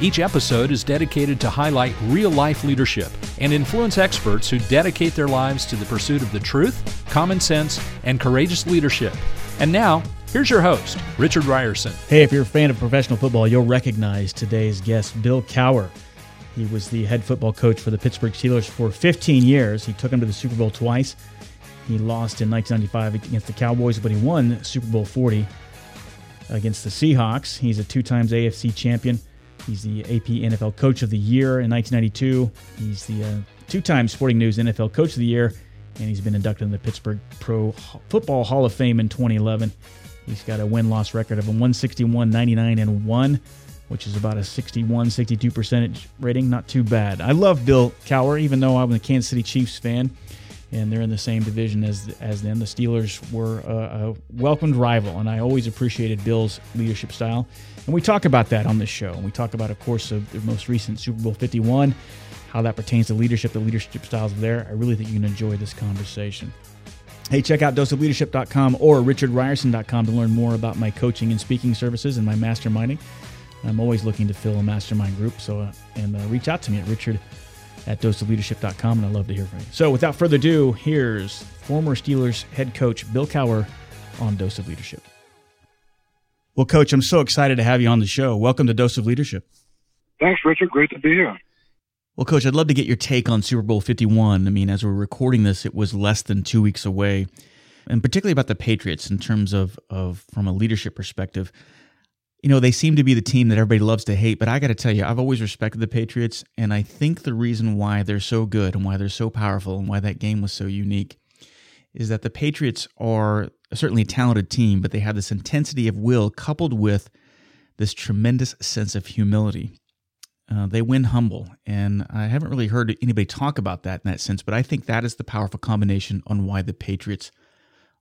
Each episode is dedicated to highlight real life leadership and influence experts who dedicate their lives to the pursuit of the truth, common sense, and courageous leadership. And now, here's your host, Richard Rierson. Hey, if you're a fan of professional football, you'll recognize today's guest, Bill Cowher. He was the head football coach for the Pittsburgh Steelers for 15 years. He took them to the Super Bowl twice. He lost in 1995 against the Cowboys, but he won Super Bowl 40 against the Seahawks. He's a two times AFC champion. He's the AP NFL Coach of the Year in 1992. He's the uh, two time Sporting News NFL Coach of the Year, and he's been inducted in the Pittsburgh Pro Football Hall of Fame in 2011. He's got a win loss record of a 161, 99, and 1, which is about a 61, 62 percentage rating. Not too bad. I love Bill Cowher, even though I'm a Kansas City Chiefs fan and they're in the same division as as them. The Steelers were a, a, welcomed rival, and I always appreciated Bill's leadership style. And we talk about that on this show. And we talk about, of course, of the most recent Super Bowl 51, how that pertains to leadership, the leadership styles there. I really think you can enjoy this conversation. Hey, check out doseofleadership.com or richardrierson.com to learn more about my coaching and speaking services and my masterminding. I'm always looking to fill a mastermind group, so uh, and uh, reach out to me at richard at doseofleadership.com, and I'd love to hear from you. So, without further ado, here's former Steelers head coach Bill Cowher on Dose of Leadership. Well, Coach, I'm so excited to have you on the show. Welcome to Dose of Leadership. Thanks, Richard. Great to be here. Well, Coach, I'd love to get your take on Super Bowl 51. I mean, as we're recording this, it was less than two weeks away, and particularly about the Patriots in terms of, of from a leadership perspective. You know, they seem to be the team that everybody loves to hate, but I got to tell you, I've always respected the Patriots, and I think the reason why they're so good and why they're so powerful and why that game was so unique is that the Patriots are certainly a talented team, but they have this intensity of will coupled with this tremendous sense of humility. Uh, they win humble, and I haven't really heard anybody talk about that in that sense, but I think that is the powerful combination on why the Patriots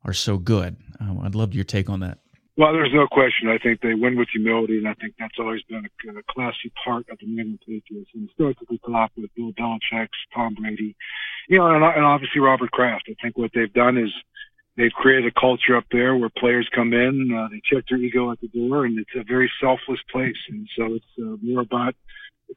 are so good. Uh, I'd love your take on that. Well, there's no question. I think they win with humility, and I think that's always been a, a classy part of the New England Patriots. And the top with Bill Belichick, Tom Brady, you know, and, and obviously Robert Kraft. I think what they've done is they've created a culture up there where players come in, uh, they check their ego at the door, and it's a very selfless place. And so it's uh, more about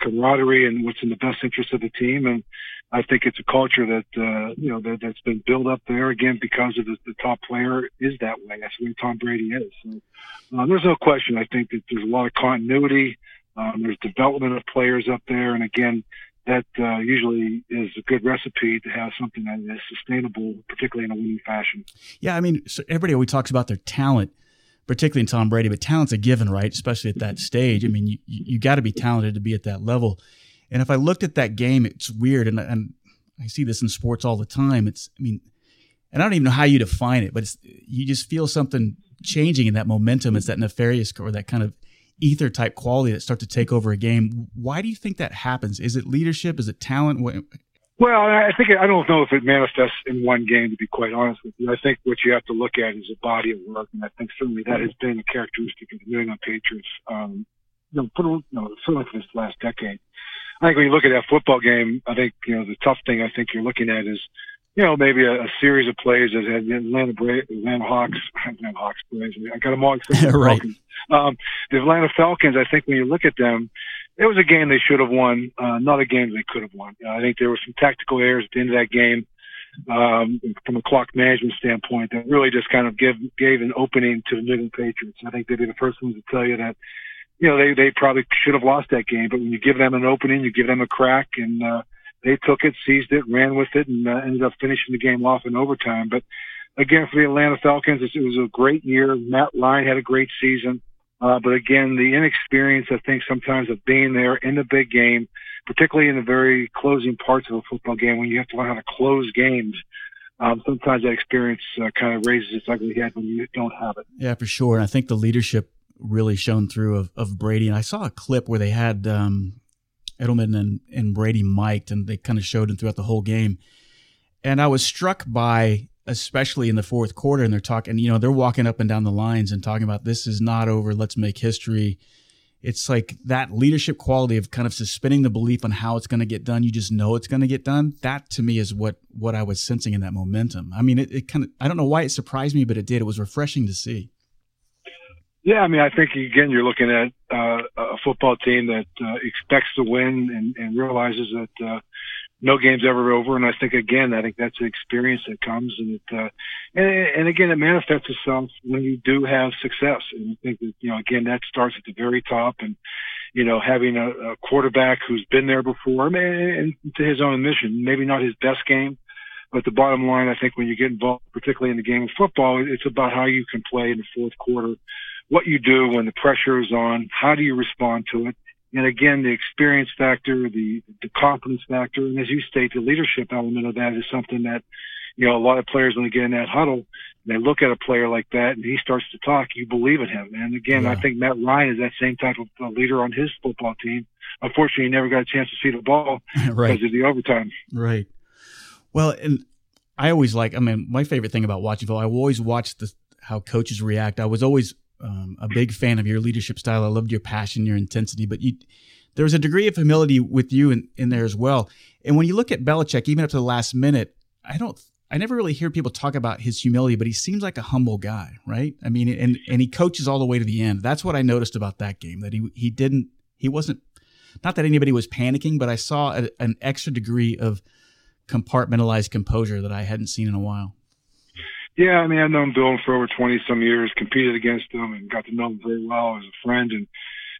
camaraderie and what's in the best interest of the team. And I think it's a culture that uh, you know that, that's been built up there again because of the, the top player is that way. That's the Tom Brady is. So uh, there's no question. I think that there's a lot of continuity. Um, there's development of players up there, and again, that uh, usually is a good recipe to have something that is sustainable, particularly in a winning fashion. Yeah, I mean, so everybody always talks about their talent particularly in Tom Brady, but talent's a given, right? Especially at that stage. I mean, you, you got to be talented to be at that level. And if I looked at that game, it's weird. And, and I see this in sports all the time. It's, I mean, and I don't even know how you define it, but you just feel something changing in that momentum. It's that nefarious or that kind of ether type quality that starts to take over a game. Why do you think that happens? Is it leadership? Is it talent? Well, I think I don't know if it manifests in one game. To be quite honest with you, I think what you have to look at is a body of work, and I think certainly that has been a characteristic of the New England Patriots. Um, you know, put, you know, certainly for this last decade. I think when you look at that football game, I think you know the tough thing I think you're looking at is, you know, maybe a, a series of plays that had Atlanta Bra- Atlanta Hawks, Atlanta Hawks plays. I got them all. right. Um, the Atlanta Falcons. I think when you look at them it was a game they should have won, uh, not a game they could have won. Uh, I think there were some tactical errors at the end of that game um, from a clock management standpoint that really just kind of give, gave an opening to the New England Patriots. I think they'd be the first ones to tell you that, you know, they, they probably should have lost that game, but when you give them an opening, you give them a crack and, uh, they took it, seized it, ran with it, and uh, ended up finishing the game off in overtime. But again, for the Atlanta Falcons, it was a great year. Matt Ryan had a great season. Uh, but again, the inexperience, I think, sometimes of being there in the big game, particularly in the very closing parts of a football game when you have to learn how to close games. Um, sometimes that experience uh, kind of raises its ugly head when you don't have it. Yeah, for sure. And I think the leadership really shone through of, of Brady. And I saw a clip where they had um, Edelman and, and Brady mic'd, and they kind of showed him throughout the whole game. And I was struck by especially in the fourth quarter, and they're talking, you know, they're walking up and down the lines and talking about this is not over. Let's make history. It's like that leadership quality of kind of suspending the belief on how it's going to get done. You just know it's going to get done. That to me is what what I was sensing in that momentum. I mean, it, it kind of I don't know why it surprised me, but it did. It was refreshing to see. Yeah, I mean, I think again, you're looking at uh, a football team that uh, expects to win and, and realizes that uh, no game's ever over. And I think again, I think that's an experience that comes, and it, uh, and, and again, it manifests itself when you do have success. And I think that you know, again, that starts at the very top, and you know, having a, a quarterback who's been there before, and to his own admission, maybe not his best game. But the bottom line, I think, when you get involved, particularly in the game of football, it's about how you can play in the fourth quarter what you do when the pressure is on, how do you respond to it? And again, the experience factor, the, the confidence factor, and as you state, the leadership element of that is something that, you know, a lot of players when they get in that huddle, they look at a player like that and he starts to talk, you believe in him. And again, yeah. I think Matt Ryan is that same type of uh, leader on his football team. Unfortunately, he never got a chance to see the ball right. because of the overtime. Right. Well, and I always like, I mean, my favorite thing about watching football, I always watch the, how coaches react. I was always um, a big fan of your leadership style. I loved your passion, your intensity, but you, there was a degree of humility with you in, in there as well. And when you look at Belichick, even up to the last minute, I don't, I never really hear people talk about his humility, but he seems like a humble guy, right? I mean, and and he coaches all the way to the end. That's what I noticed about that game. That he he didn't, he wasn't, not that anybody was panicking, but I saw a, an extra degree of compartmentalized composure that I hadn't seen in a while. Yeah, I mean, I've known Bill for over 20 some years, competed against him and got to know him very well as a friend and,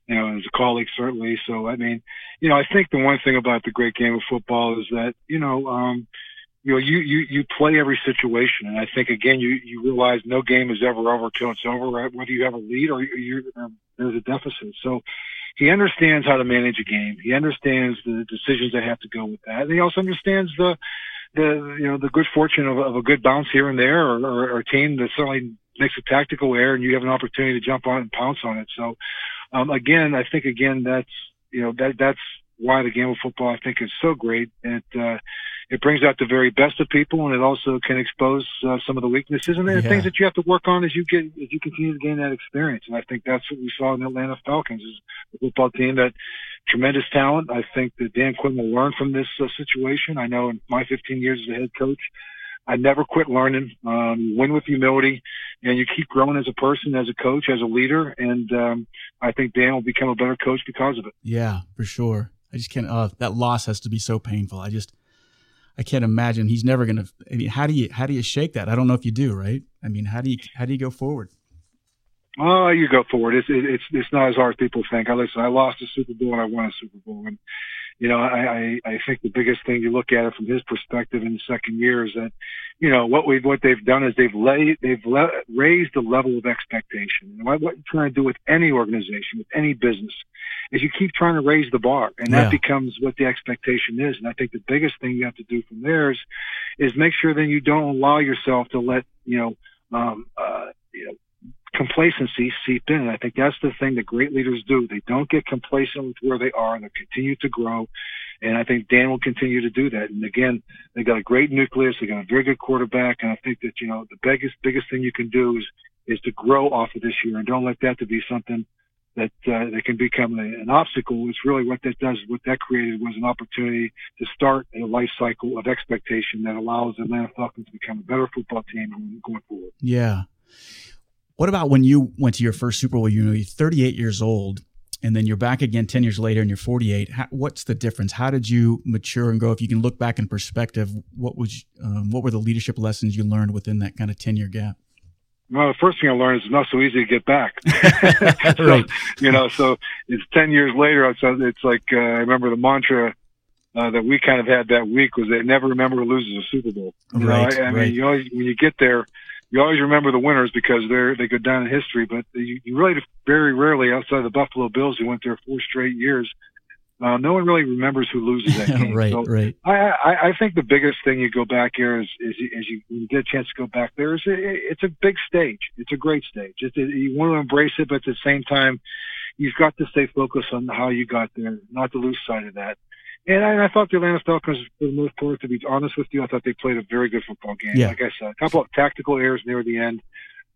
you know, as a colleague, certainly. So, I mean, you know, I think the one thing about the great game of football is that, you know, um, you know, you, you, you play every situation. And I think, again, you, you realize no game is ever over till it's over, right? Whether you have a lead or you, um, there's a deficit. So he understands how to manage a game. He understands the decisions that have to go with that. And he also understands the, the you know the good fortune of, of a good bounce here and there, or, or, or a team that certainly makes a tactical error and you have an opportunity to jump on and pounce on it. So um, again, I think again that's you know that that's why the game of football I think is so great. It uh, it brings out the very best of people, and it also can expose uh, some of the weaknesses and the yeah. things that you have to work on as you get as you continue to gain that experience. And I think that's what we saw in the Atlanta Falcons is a football team that tremendous talent. I think that Dan Quinn will learn from this uh, situation. I know in my 15 years as a head coach, I never quit learning. Um, win with humility, and you keep growing as a person, as a coach, as a leader. And um, I think Dan will become a better coach because of it. Yeah, for sure. I just can't. Uh, that loss has to be so painful. I just, I can't imagine he's never gonna. I mean, how do you how do you shake that? I don't know if you do, right? I mean, how do you how do you go forward? Oh, you go forward. It's it's it's not as hard as people think. I listen. I lost a Super Bowl and I won a Super Bowl, and you know, I, I I think the biggest thing you look at it from his perspective in the second year is that, you know, what we've what they've done is they've laid they've le- raised the level of expectation. And what, what you're trying to do with any organization, with any business, is you keep trying to raise the bar, and that yeah. becomes what the expectation is. And I think the biggest thing you have to do from there is is make sure that you don't allow yourself to let you know um, uh, you know complacency seep in. And I think that's the thing that great leaders do. They don't get complacent with where they are and they continue to grow. And I think Dan will continue to do that. And again, they got a great nucleus. They got a very good quarterback. And I think that, you know, the biggest, biggest thing you can do is, is to grow off of this year and don't let that to be something that, uh, that can become a, an obstacle. It's really what that does. What that created was an opportunity to start a life cycle of expectation that allows the Atlanta Falcons to become a better football team going forward. Yeah. What about when you went to your first Super Bowl? You know, you're 38 years old, and then you're back again 10 years later, and you're 48. How, what's the difference? How did you mature and grow? If you can look back in perspective, what was um, what were the leadership lessons you learned within that kind of 10 year gap? Well, the first thing I learned is it's not so easy to get back. so, right. You know, so it's 10 years later. It's, it's like, uh, I remember the mantra uh, that we kind of had that week was they never remember who loses a Super Bowl. You right, know, I, I right. mean, you always, when you get there, you always remember the winners because they're they go down in history. But you, you really very rarely, outside of the Buffalo Bills, who went there four straight years, uh, no one really remembers who loses that game. right, so right. I, I, I think the biggest thing you go back here is, is, is you, you get a chance to go back there, is it, it's a big stage. It's a great stage. It's, it, you want to embrace it, but at the same time, you've got to stay focused on how you got there, not to lose sight of that. And I, and I thought the Atlanta Falcons, for the most part, to be honest with you, I thought they played a very good football game. Yeah. Like I said, a couple of tactical errors near the end.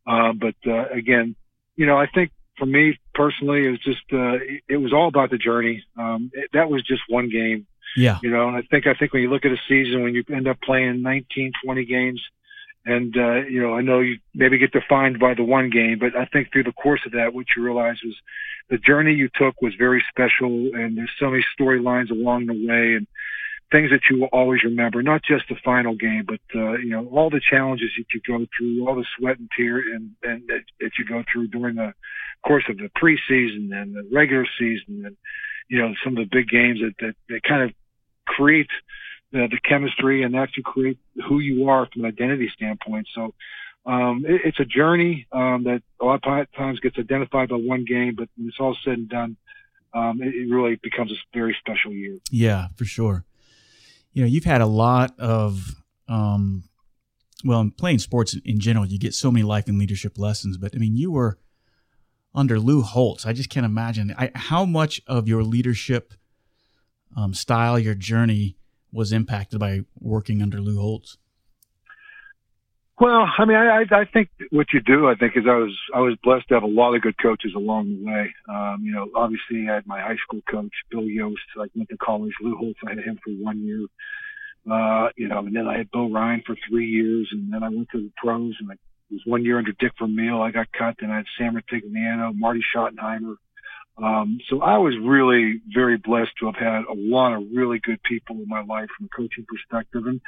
Uh, but uh, again, you know, I think for me personally, it was just uh, it, was all about the journey. Um, it, that was just one game, Yeah. you know. And I think I think when you look at a season, when you end up playing 19, 20 games, and uh, you know, I know you maybe get defined by the one game, but I think through the course of that, what you realize was the journey you took was very special, and there's so many storylines along the way, and things that you will always remember. Not just the final game, but uh, you know, all the challenges that you go through, all the sweat and tear, and and that, that you go through during the course of the preseason and the regular season, and you know, some of the big games that that, that kind of create the, the chemistry and actually create who you are from an identity standpoint. So um, it, it's a journey um, that a lot of times gets identified by one game, but when it's all said and done, um, it, it really becomes a very special year. Yeah, for sure. You know, you've had a lot of, um, well, in playing sports in general, you get so many life and leadership lessons. But I mean, you were under Lou Holtz. I just can't imagine I, how much of your leadership um, style, your journey, was impacted by working under Lou Holtz. Well, I mean, I, I think what you do, I think, is I was I was blessed to have a lot of good coaches along the way. Um, you know, obviously I had my high school coach, Bill Yost. I went to college. Lou Holtz, I had him for one year. Uh, you know, and then I had Bo Rein for three years, and then I went to the pros, and I was one year under Dick Vermeil. I got cut. Then I had Sam Rutigliano, Marty Schottenheimer. Um, so I was really very blessed to have had a lot of really good people in my life from a coaching perspective, and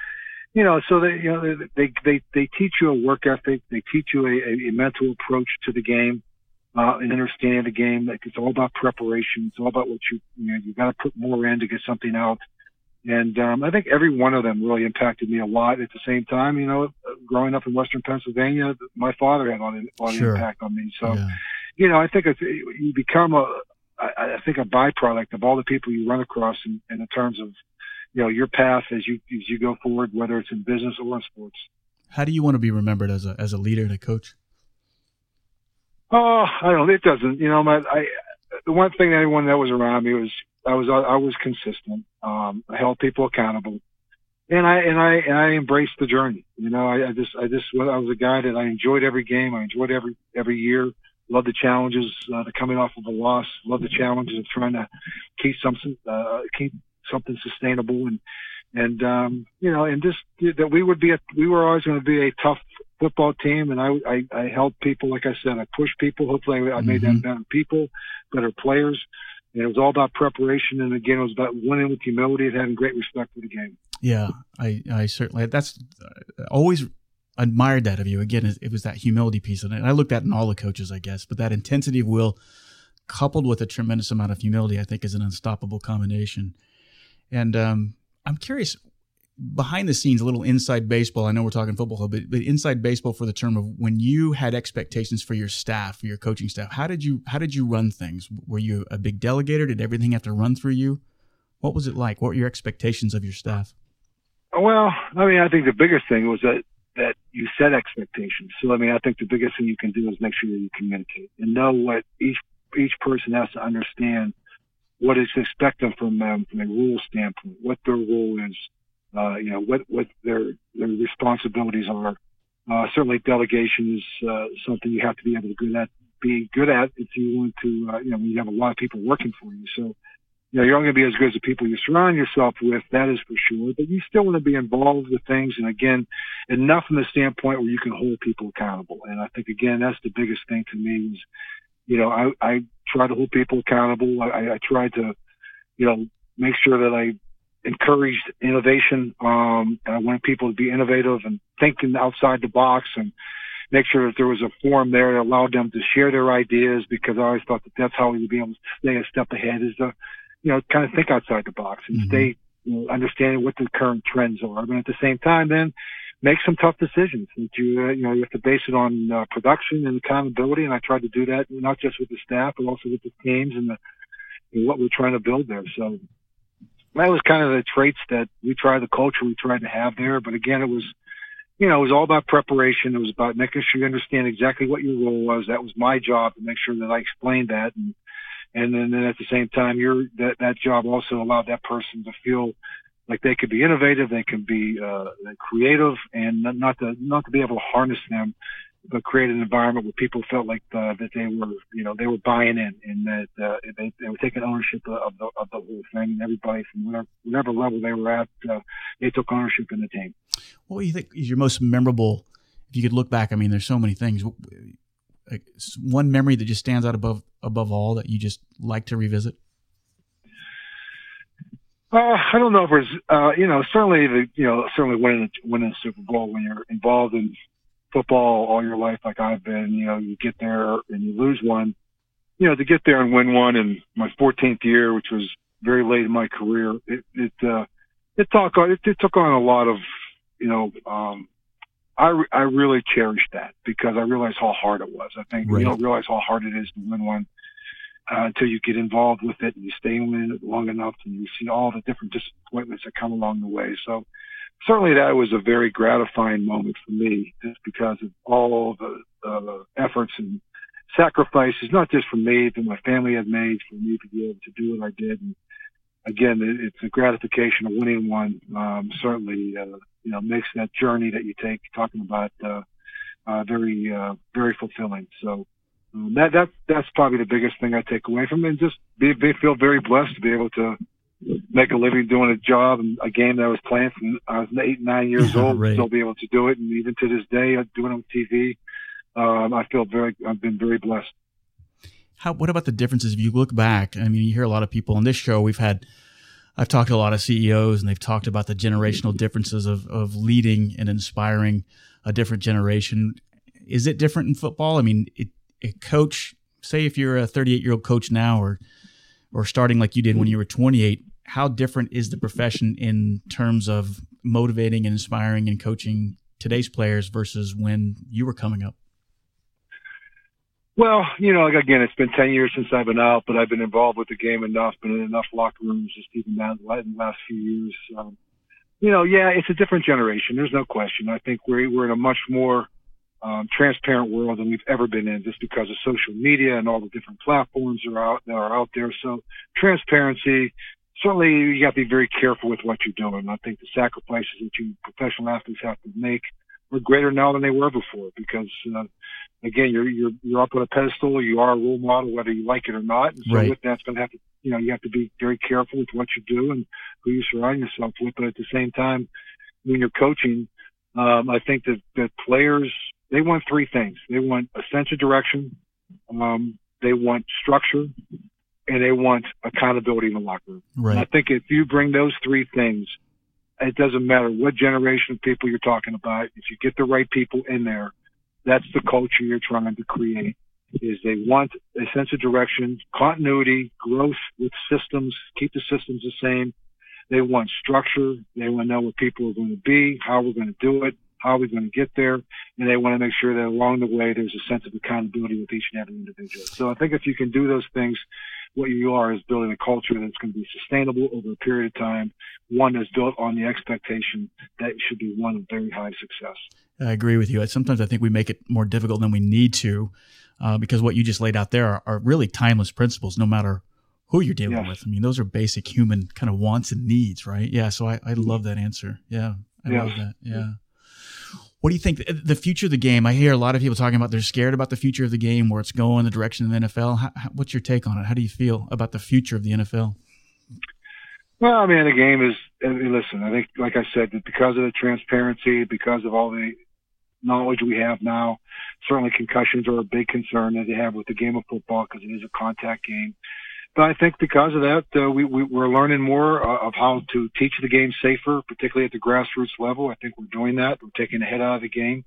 you know, so they, you know, they, they, they teach you a work ethic. They teach you a, a mental approach to the game, uh, and understanding of the game. Like it's all about preparation. It's all about what you, you know, you got to put more in to get something out. And, um, I think every one of them really impacted me a lot at the same time. You know, growing up in Western Pennsylvania, my father had a lot of, a lot Sure. of impact on me. So, Yeah. you know, I think it's, you become a, I, I think a byproduct of all the people you run across in, in terms of, you know, your path as you as you go forward, whether it's in business or in sports. How do you want to be remembered as a as a leader and a coach? Oh, I don't. know. It doesn't. You know, my I the one thing that everyone that was around me was I was I was consistent. Um, I held people accountable, and I and I and I embraced the journey. You know, I, I just I just I was a guy that I enjoyed every game. I enjoyed every every year. Loved the challenges, uh, the coming off of a loss. Loved the challenges of trying to keep something uh, keep something sustainable and and um, you know and just that we would be a, we were always going to be a tough football team and I, I I helped people like I said I pushed people hopefully I made them Mhm. better people better players and it was all about preparation and again it was about winning with humility and having great respect for the game Yeah, I, I certainly that's uh, always admired that of you. Again, it, it was that humility piece, and I looked at in all the coaches, I guess. But that intensity of will, coupled with a tremendous amount of humility, I think is an unstoppable combination. And um, I'm curious, behind the scenes, a little inside baseball. I know we're talking football, but, but inside baseball for the term of when you had expectations for your staff, for your coaching staff. How did you how did you run things? Were you a big delegator? Did everything have to run through you? What was it like? What were your expectations of your staff? Well, I mean, I think the biggest thing was that that you set expectations. So, I mean, I think the biggest thing you can do is make sure that you communicate and know what each each person has to understand what is expected from them from a rule standpoint, what their role is, uh, you know, what what their their responsibilities are. Uh, certainly, delegation is uh, something you have to be able to good at, be good at if you want to. Uh, you know, when you have a lot of people working for you, so you know, you're only going to be as good as the people you surround yourself with. That is for sure. But you still want to be involved with things. And again, enough from the standpoint where you can hold people accountable. And I think again, that's the biggest thing to me is, you know, I, I try to hold people accountable. I, I try to, you know, make sure that I encouraged innovation. Um, and I wanted people to be innovative and thinking outside the box and make sure that there was a forum there that allowed them to share their ideas because I always thought that that's how we would be able to stay a step ahead is to, you know, kind of think outside the box and Mhm. stay, you know, understanding what the current trends are. But at the same time, then make some tough decisions that you, you know, you have to base it on uh, production and accountability. And I tried to do that not just with the staff, but also with the teams and the, and what we're trying to build there. So that was kind of the traits that we tried, the culture we tried to have there. But again, it was, you know, it was all about preparation. It was about making sure you understand exactly what your role was. That was my job to make sure that I explained that and, and then, then at the same time, you're that that job also allowed that person to feel like they could be innovative, they can be uh, creative, and not to not to be able to harness them, but create an environment where people felt like uh, that they were you know they were buying in and that uh, they, they were taking ownership of the of the whole thing. And everybody from whatever, whatever level they were at, uh, they took ownership in the team. What do you think is your most memorable? If you could look back, I mean, there's so many things. One memory that just stands out above above all that you just like to revisit. Uh, I don't know if it's, uh, you know, certainly the, you know, certainly winning, winning the Super Bowl when you're involved in football all your life, like I've been, you know, you get there and you lose one, you know, to get there and win one in my 14th year, which was very late in my career, it, it, uh, it took on, it, it took on a lot of, you know, um, I, I really cherished that because I realized how hard it was. I think right. you don't realize how hard it is to win one uh, until you get involved with it and you stay in it long enough and you see all the different disappointments that come along the way. So certainly that was a very gratifying moment for me just because of all the uh, efforts and sacrifices, not just for me, but my family had made for me to be able to do what I did. And again, it's a gratification of winning one. Um, certainly, uh, you know, makes that journey that you take talking about, uh, uh, very, uh, very fulfilling. So, um, that that that's probably the biggest thing I take away from it. And just be, be feel very blessed to be able to make a living doing a job and a game that I was playing from I was eight nine years old. right. Still be able to do it, and even to this day, doing it on TV. Um, I feel very I've been very blessed. How what about the differences if you look back? I mean, you hear a lot of people on this show. We've had I've talked to a lot of CEOs, and they've talked about the generational differences of of leading and inspiring a different generation. Is it different in football? I mean, it, a coach, say if you're a 38 year old coach now or or starting like you did when you were 28, how different is the profession in terms of motivating and inspiring and coaching today's players versus when you were coming up? Well, you know, again, it's been 10 years since I've been out, but I've been involved with the game enough, been in enough locker rooms just even now in the last few years. Um, you know, yeah, it's a different generation. There's no question. I think we're, we're in a much more um, transparent world than we've ever been in just because of social media and all the different platforms are out that are out there. So transparency, certainly you have to be very careful with what you're doing. I think the sacrifices that you professional athletes have to make are greater now than they were before because, uh, again, you're, you're, you're up on a pedestal. You are a role model, whether you like it or not. And so right. with that, it's going to have to, you know, you have to be very careful with what you do and who you surround yourself with. But at the same time, when you're coaching, um, I think that, that players they want three things. They want a sense of direction, um, they want structure, and they want accountability in the locker room. Right. I think if you bring those three things, it doesn't matter what generation of people you're talking about. If you get the right people in there, that's the culture you're trying to create. Is they want a sense of direction, continuity, growth with systems, keep the systems the same. They want structure. They want to know what people are going to be, how we're going to do it, how are we going to get there? And they want to make sure that along the way there's a sense of accountability with each and every individual. So I think if you can do those things, what you are is building a culture that's going to be sustainable over a period of time, one that's built on the expectation that it should be one of very high success. I agree with you. Sometimes I think we make it more difficult than we need to uh, because what you just laid out there are, are, really timeless principles, no matter who you're dealing yes. with. I mean, those are basic human kind of wants and needs, right? Yeah. So I, I love that answer. Yeah. I yes. love that. Yeah. What do you think the future of the game? I hear a lot of people talking about they're scared about the future of the game, where it's going, the direction of the NFL. How, what's your take on it? How do you feel about the future of the NFL? Well, I mean, the game is. Listen, I think, like I said, that because of the transparency, because of all the knowledge we have now, certainly concussions are a big concern that they have with the game of football because it is a contact game. But I think because of that, uh, we, we, we're learning more uh, of how to teach the game safer, particularly at the grassroots level. I think we're doing that. We're taking the head out of the game.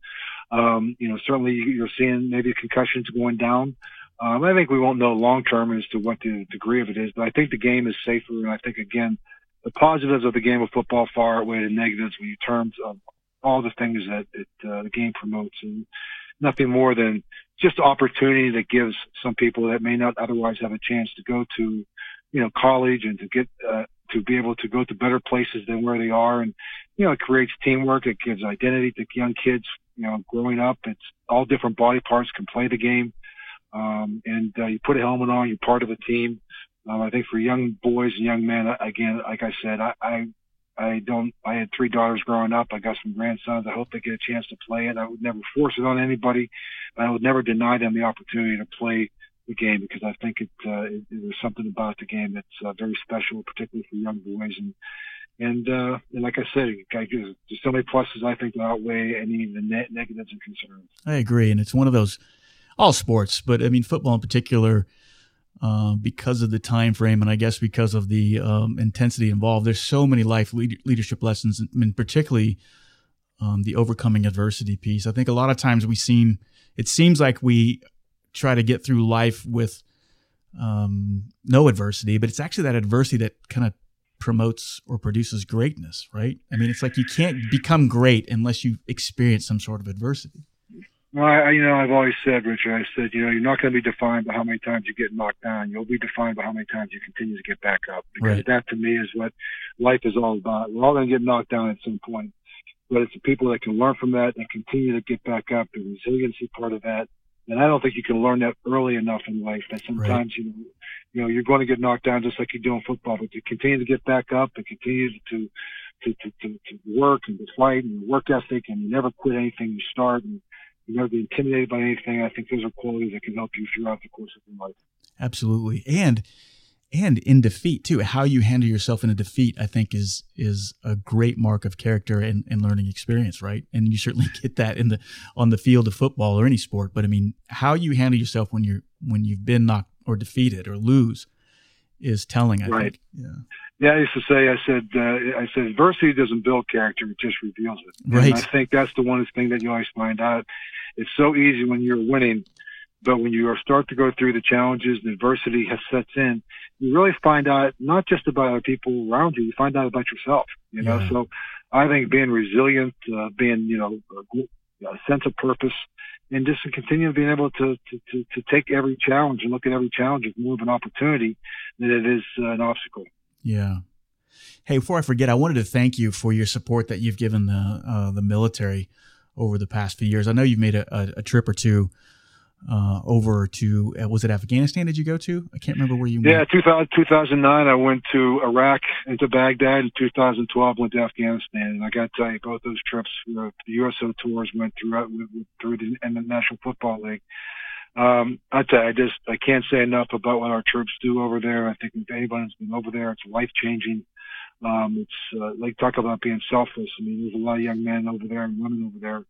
Um, you know, certainly you're seeing maybe concussions going down. Um, I think we won't know long term as to what the degree of it is, but I think the game is safer. And I think again, the positives of the game of football far outweigh the negatives in terms of all the things that it, uh, the game promotes. And nothing more than just opportunity that gives some people that may not otherwise have a chance to go to, you know, college and to get, uh, to be able to go to better places than where they are. And, you know, it creates teamwork. It gives identity to young kids, you know, growing up. It's all different body parts can play the game. Um, and uh, you put a helmet on, you're part of the team. Um, I think for young boys and young men, again, like I said, I, I I don't. I had three daughters growing up. I got some grandsons. I hope they get a chance to play it. I would never force it on anybody, but I would never deny them the opportunity to play the game because I think it, uh, it there's something about the game that's uh, very special, particularly for young boys. And and uh, and like I said, there's so many pluses I think that outweigh any of the ne- negatives and concerns. I agree, and it's one of those all sports, but I mean football in particular. Uh, because of the time frame, and I guess because of the um, intensity involved, there's so many life lead- leadership lessons, and particularly um, the overcoming adversity piece. I think a lot of times we seem, it seems like we try to get through life with um, no adversity, but it's actually that adversity that kind of promotes or produces greatness, right? I mean, it's like you can't become great unless you experience some sort of adversity. Well, I, you know, I've always said, Richard, I said, you know, you're not going to be defined by how many times you get knocked down. You'll be defined by how many times you continue to get back up. Because right. that, to me, is what life is all about. We're all going to get knocked down at some point, but it's the people that can learn from that and continue to get back up. The resiliency part of that and I don't think you can learn that early enough in life that sometimes, right. you know, you know, you're going to get knocked down just like you do in football, but to continue to get back up and continue to, to, to, to, to work and to fight and your work ethic and you never quit anything you start and you never be intimidated by anything. I think those are qualities that can help you throughout the course of your life. Absolutely. And, and in defeat too. How you handle yourself in a defeat, I think, is is a great mark of character and, and learning experience, right? And you certainly get that in the on the field of football or any sport. But I mean, how you handle yourself when you're when you've been knocked or defeated or lose is telling. I right. think. Yeah. Yeah, I used to say, I said, uh, I said, adversity doesn't build character; it just reveals it. Right. And I think that's the one thing that you always find out. It's so easy when you're winning but when you start to go through the challenges and adversity has sets in, you really find out not just about other people around you, you find out about yourself, you know? Yeah. So I think being resilient, uh, being, you know, a, a sense of purpose and just continue being able to, to, to, to, take every challenge and look at every challenge as more of an opportunity than it is uh, an obstacle. Yeah. Hey, before I forget, I wanted to thank you for your support that you've given the uh, the military over the past few years. I know you've made a, a, a trip or two uh, over to uh, was it Afghanistan? Did you go to? I can't remember where you yeah, went. Yeah, 2000, 2009, I went to Iraq into Baghdad. In 2012, went to Afghanistan. And I got to tell you, both those trips, uh, the USO tours went throughout through the, and the National Football League. Um, I tell you, I just I can't say enough about what our troops do over there. I think if anybody's been over there, it's life changing. Um, it's uh, like talk about being selfless. I mean, there's a lot of young men over there and women over there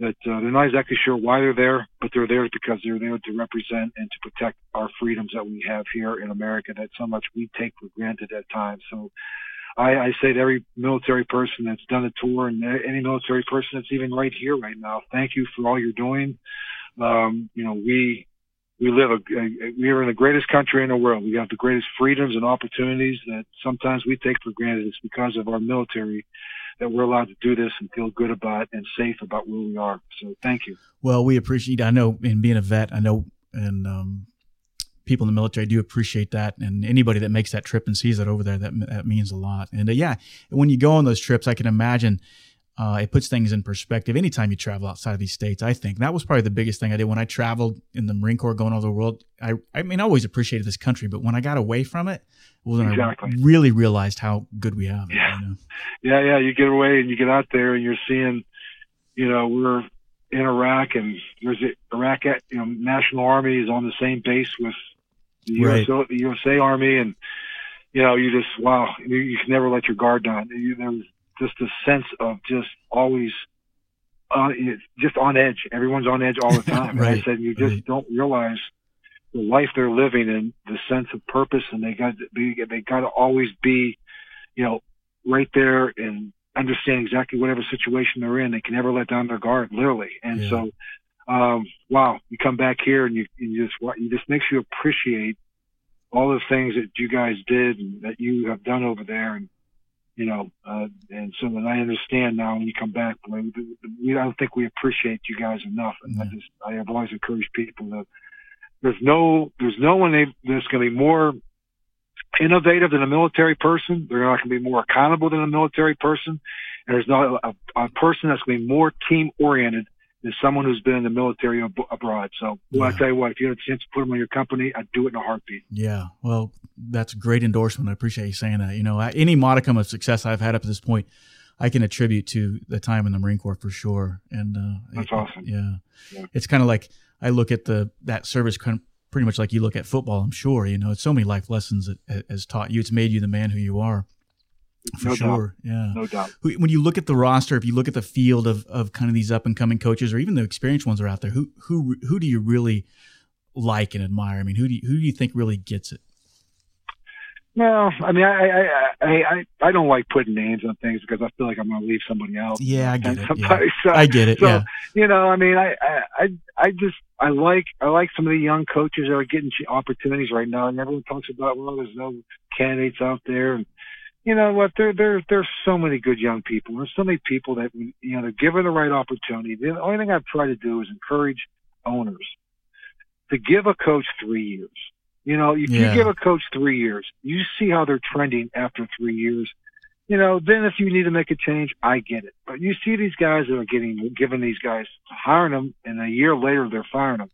that uh, they're not exactly sure why they're there, but they're there because they're there to represent and to protect our freedoms that we have here in America that so much we take for granted at times. So I, I say to every military person that's done a tour and any military person that's even right here right now, thank you for all you're doing. Um, you know, we, we live a, a, we are in the greatest country in the world. We have the greatest freedoms and opportunities that sometimes we take for granted. It's because of our military that we're allowed to do this and feel good about and safe about where we are. So thank you. Well, we appreciate. I know, in being a vet, I know, and um, people in the military do appreciate that. And anybody that makes that trip and sees that over there, that that means a lot. And uh, yeah, when you go on those trips, I can imagine uh, it puts things in perspective anytime you travel outside of these states. I think that was probably the biggest thing I did when I traveled in the Marine Corps, going all over the world. I, I mean, I always appreciated this country, but when I got away from it, well, then exactly. I really realized how good we have. It, yeah. You know? yeah, yeah. You get away and you get out there and you're seeing, you know, we're in Iraq and there's Iraq at, you know, National Army is on the same base with the right. USA, the USA Army, and you know, you just wow, you, you can never let your guard down. You, there was just a sense of just always uh, just on edge. Everyone's on edge all the time. right. And I said, you just right. don't realize the life they're living and the sense of purpose, and they got to be, they got to always be, you know, right there and understand exactly whatever situation they're in. They can never let down their guard, literally. And yeah. so, um, wow, you come back here and you, you just, you just makes you appreciate all the things that you guys did and that you have done over there. And, you know, uh, and so that I understand now when you come back, we, we I don't think we appreciate you guys enough. And Yeah. I just, I have always encouraged people to, there's no, there's no one that's going to be more innovative than a military person. They're not going to be more accountable than a military person. And there's not a, a person that's going to be more team oriented is someone who's been in the military ab- abroad. So, well, Yeah. I tell you what, if you had a chance to put them on your company, I'd do it in a heartbeat. Yeah, well, that's a great endorsement. I appreciate you saying that. You know, any modicum of success I've had up to this point, I can attribute to the time in the Marine Corps for sure. And uh, That's it- awesome. Yeah, Yeah. it's kind of like I look at the that service kind of pretty much like you look at football. I'm sure you know it's so many life lessons that it has taught you. It's made you the man who you are. For No doubt. sure, yeah. No doubt. When you look at the roster, if you look at the field of, of kind of these up and coming coaches, or even the experienced ones that are out there, who who who do you really like and admire? I mean, who do you, who do you think really gets it? No, I mean, I, I, I, I, I don't like putting names on things because I feel like I'm going to leave somebody out. Yeah, I get it. Yeah. so- I get it. so, yeah, you know, I mean, I, I, I, I just, I like, I like some of the young coaches that are getting opportunities right now, and everyone talks about, well, there's no candidates out there, and you know what? There, there, there's so many good young people. There's so many people that, you know, they're given the right opportunity. The only thing I've tried to do is encourage owners to give a coach three years. You know, if Yeah. you give a coach three years, you see how they're trending after three years. You know, then if you need to make a change, I get it. But you see these guys that are getting given these guys hiring them, and a year later they're firing them.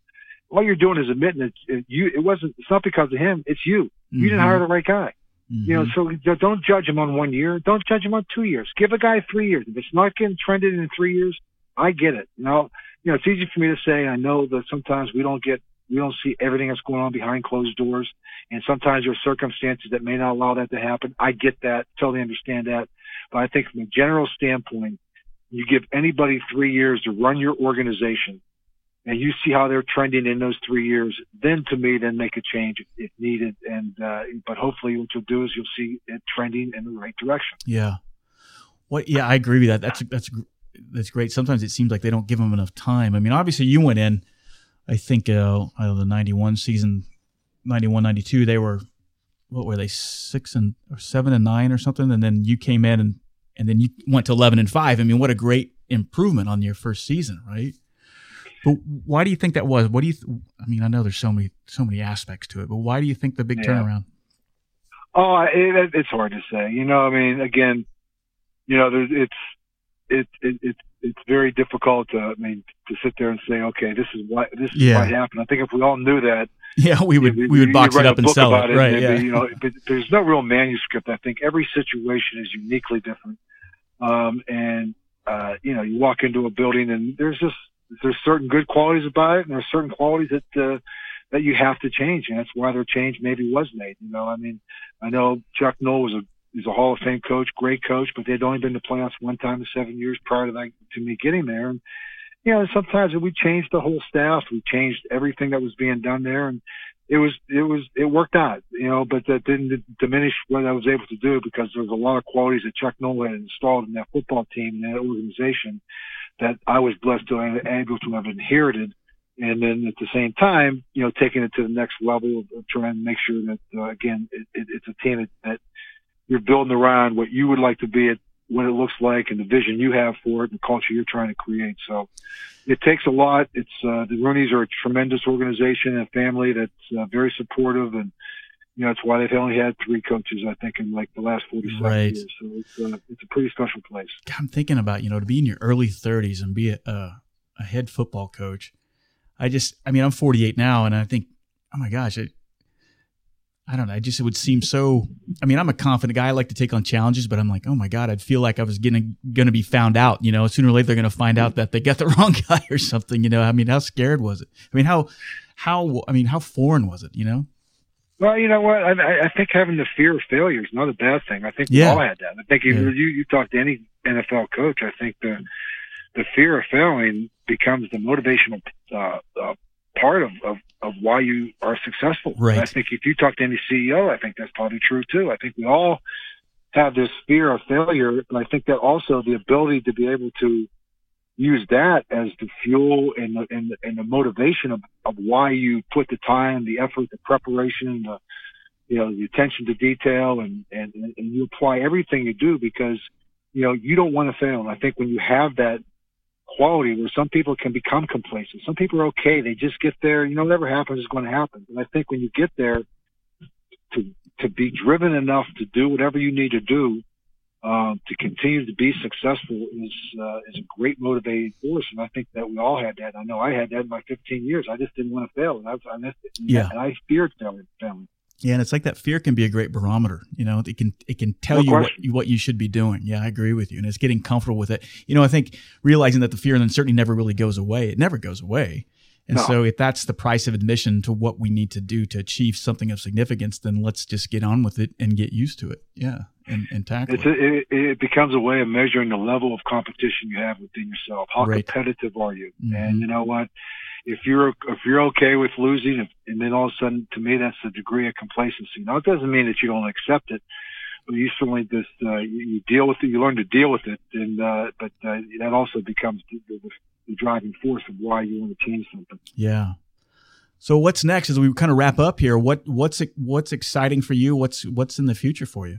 All you're doing is admitting it. it you, it wasn't. It's not because of him. It's you. You didn't Mhm. hire the right guy. Mhm. You know, so don't judge him on one year. Don't judge him on two years. Give a guy three years. If it's not getting trended in three years, I get it. You know, you know, it's easy for me to say. I know that sometimes we don't get, we don't see everything that's going on behind closed doors, and sometimes there's circumstances that may not allow that to happen. I get that, totally understand that, but I think from a general standpoint, you give anybody three years to run your organization, and you see how they're trending in those three years, then to me, then make a change if, needed. And uh, but hopefully, what you'll do is you'll see it trending in the right direction. Yeah. What? Yeah, I agree with that. That's that's that's great. Sometimes it seems like they don't give them enough time. I mean, obviously, you went in. I think uh, the '91 season, '91, '92. They were what were they six and or seven and nine or something, and then you came in and and then you went to eleven and five. I mean, what a great improvement on your first season, right? But why do you think that was? What do you? Th- I mean, I know there's so many so many aspects to it, but why do you think the big Yeah. turnaround? Oh, it, it's hard to say. You know, I mean, again, you know, there's, it's it, it it it's very difficult to I mean to sit there and say, okay, this is what this is Yeah. what happened. I think if we all knew that, Yeah, we would you- we would box it up and sell it, right? Yeah. You know, but there's no real manuscript. I think every situation is uniquely different. Um, and uh, you know, you walk into a building and there's just there's certain good qualities about it, and there's certain qualities that uh, that you have to change, and that's why their change maybe was made. You know, I mean, I know Chuck Noll was a he's a Hall of Fame coach, great coach, but they'd only been to playoffs one time in seven years prior to that to me getting there. And you know, sometimes we changed the whole staff, we changed everything that was being done there, and it was it was it worked out, you know, but that didn't diminish what I was able to do because there was a lot of qualities that Chuck Noll had installed in that football team and that organization that I was blessed to have able to have inherited. And then at the same time, you know, taking it to the next level of, of trying to make sure that uh, again, it, it, it's a team that, that you're building around what you would like to be at what it looks like and the vision you have for it and the culture you're trying to create. So it takes a lot. It's uh, the Rooneys are a tremendous organization and family that's uh, very supportive, and you know that's why they've only had three coaches, I think, in like the last 47 Right. years. So it's uh, it's a pretty special place. God, I'm thinking about you know to be in your early 30s and be a, a, a head football coach. I just, I mean, I'm 48 now, and I think, oh my gosh, it, I don't know. I just it would seem so. I mean, I'm a confident guy. I like to take on challenges, but I'm like, oh my god, I'd feel like I was getting going to be found out. You know, sooner or later they're going to find out that they got the wrong guy or something. You know, I mean, how scared was it? I mean, how how I mean, how foreign was it? You know? Well, you know what? I, I- think having the fear of failure is not a bad thing. I think Yeah. we all had that. I think if Yeah. you you talk to any NFL coach, I think the the fear of failing becomes the motivational uh, uh, part of, of of why you are successful. Right. And I think if you talk to any CEO, I think that's probably true too. I think we all have this fear of failure, and I think that also the ability to be able to use that as the fuel and the, and the, and the motivation of, of why you put the time, the effort, the preparation, the you know the attention to detail, and and and you apply everything you do because you know you don't want to fail. And I think when you have that quality where some people can become complacent, some people are okay, they just get there. You know, whatever happens is going to happen. And I think when you get there, to to be driven enough to do whatever you need to do um, to continue to be successful is uh, is a great motivating force, and I think that we all had that. I know I had that in my 15 years. I just didn't want to fail, and I, I missed it. And yeah, and I feared failing. failing. Yeah, and it's like that fear can be a great barometer. You know, it can it can tell no you what, what you should be doing. Yeah, I agree with you, and it's getting comfortable with it. You know, I think realizing that the fear and uncertainty never really goes away. It never goes away. And no. so, if that's the price of admission to what we need to do to achieve something of significance, then let's just get on with it and get used to it. Yeah, and, and tackle it's it. A, it, it becomes a way of measuring the level of competition you have within yourself. How right. competitive are you? Mm-hmm. And you know what? If you're if you're okay with losing, and then all of a sudden, to me, that's a degree of complacency. Now, it doesn't mean that you don't accept it, but you certainly just uh, you, you deal with it. You learn to deal with it, and uh, but uh, that also becomes the, the, the driving force of why you want to change something. Yeah. So what's next as we kind of wrap up here? What what's what's exciting for you? What's what's in the future for you?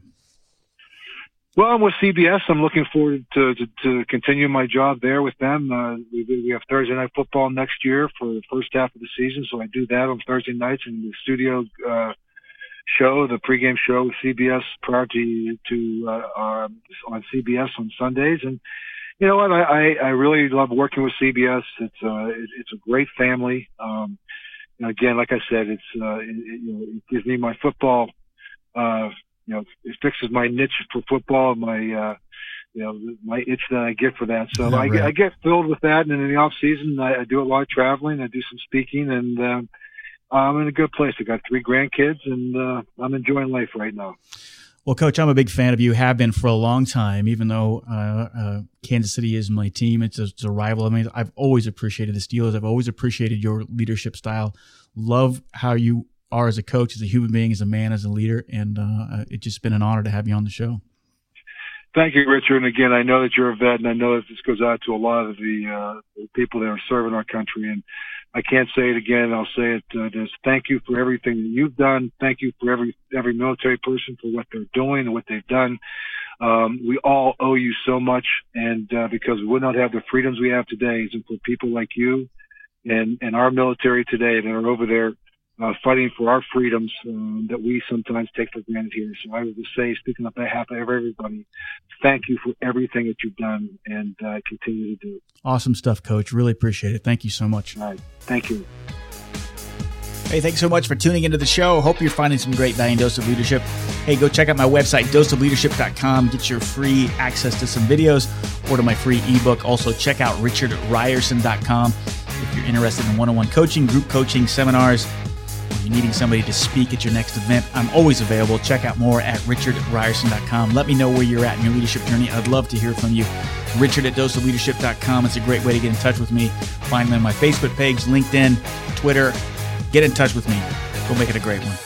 Well, I'm with CBS. I'm looking forward to to, to continue my job there with them. Uh, we, we have Thursday night football next year for the first half of the season, so I do that on Thursday nights in the studio uh, show, the pregame show with CBS prior to to uh, uh, on CBS on Sundays, and you know what? I, I, I really love working with CBS. It's uh, it, it's a great family. Um, again, like I said, it's uh, it, you know, it gives me my football. Uh, you know, it fixes my niche for football and my uh, you know my itch that I get for that. So I, I get filled with that, and in the off season, I, I do a lot of traveling. I do some speaking, and um, I'm in a good place. I got three grandkids, and uh, I'm enjoying life right now. Well, Coach, I'm a big fan of you. Have been for a long time, even though uh, uh, Kansas City is my team. It's a, it's a, rival. I mean, I've always appreciated the Steelers. I've always appreciated your leadership style. Love how you are as a coach, as a human being, as a man, as a leader, and uh, it's just been an honor to have you on the show. Thank you, Richard. And again, I know that you're a vet, and I know that this goes out to a lot of the, uh, people that are serving our country. And I can't say it again. I'll say it. Uh, just thank you for everything that you've done. Thank you for every every military person for what they're doing and what they've done. Um, we all owe you so much, and uh, because we would not have the freedoms we have today, and for people like you and and our military today that are over there uh, fighting for our freedoms um, that we sometimes take for granted here. So I would just say, speaking on behalf of everybody, thank you for everything that you've done and uh, continue to do. Awesome stuff, Coach. Really appreciate it. Thank you so much. All right. Thank you. Hey, thanks so much for tuning into the show. Hope you're finding some great value in Dose of Leadership. Hey, go check out my website, doseofleadership.com. Get your free access to some videos, or to my free ebook. Also, check out richardrierson.com if you're interested in one on one coaching, group coaching, seminars you're needing somebody to speak at your next event, I'm always available. Check out more at richardrierson.com. Let me know where you're at in your leadership journey. I'd love to hear from you. Richard at doseofleadership.com. It's a great way to get in touch with me. Find me on my Facebook page, LinkedIn, Twitter. Get in touch with me. Go make it a great one.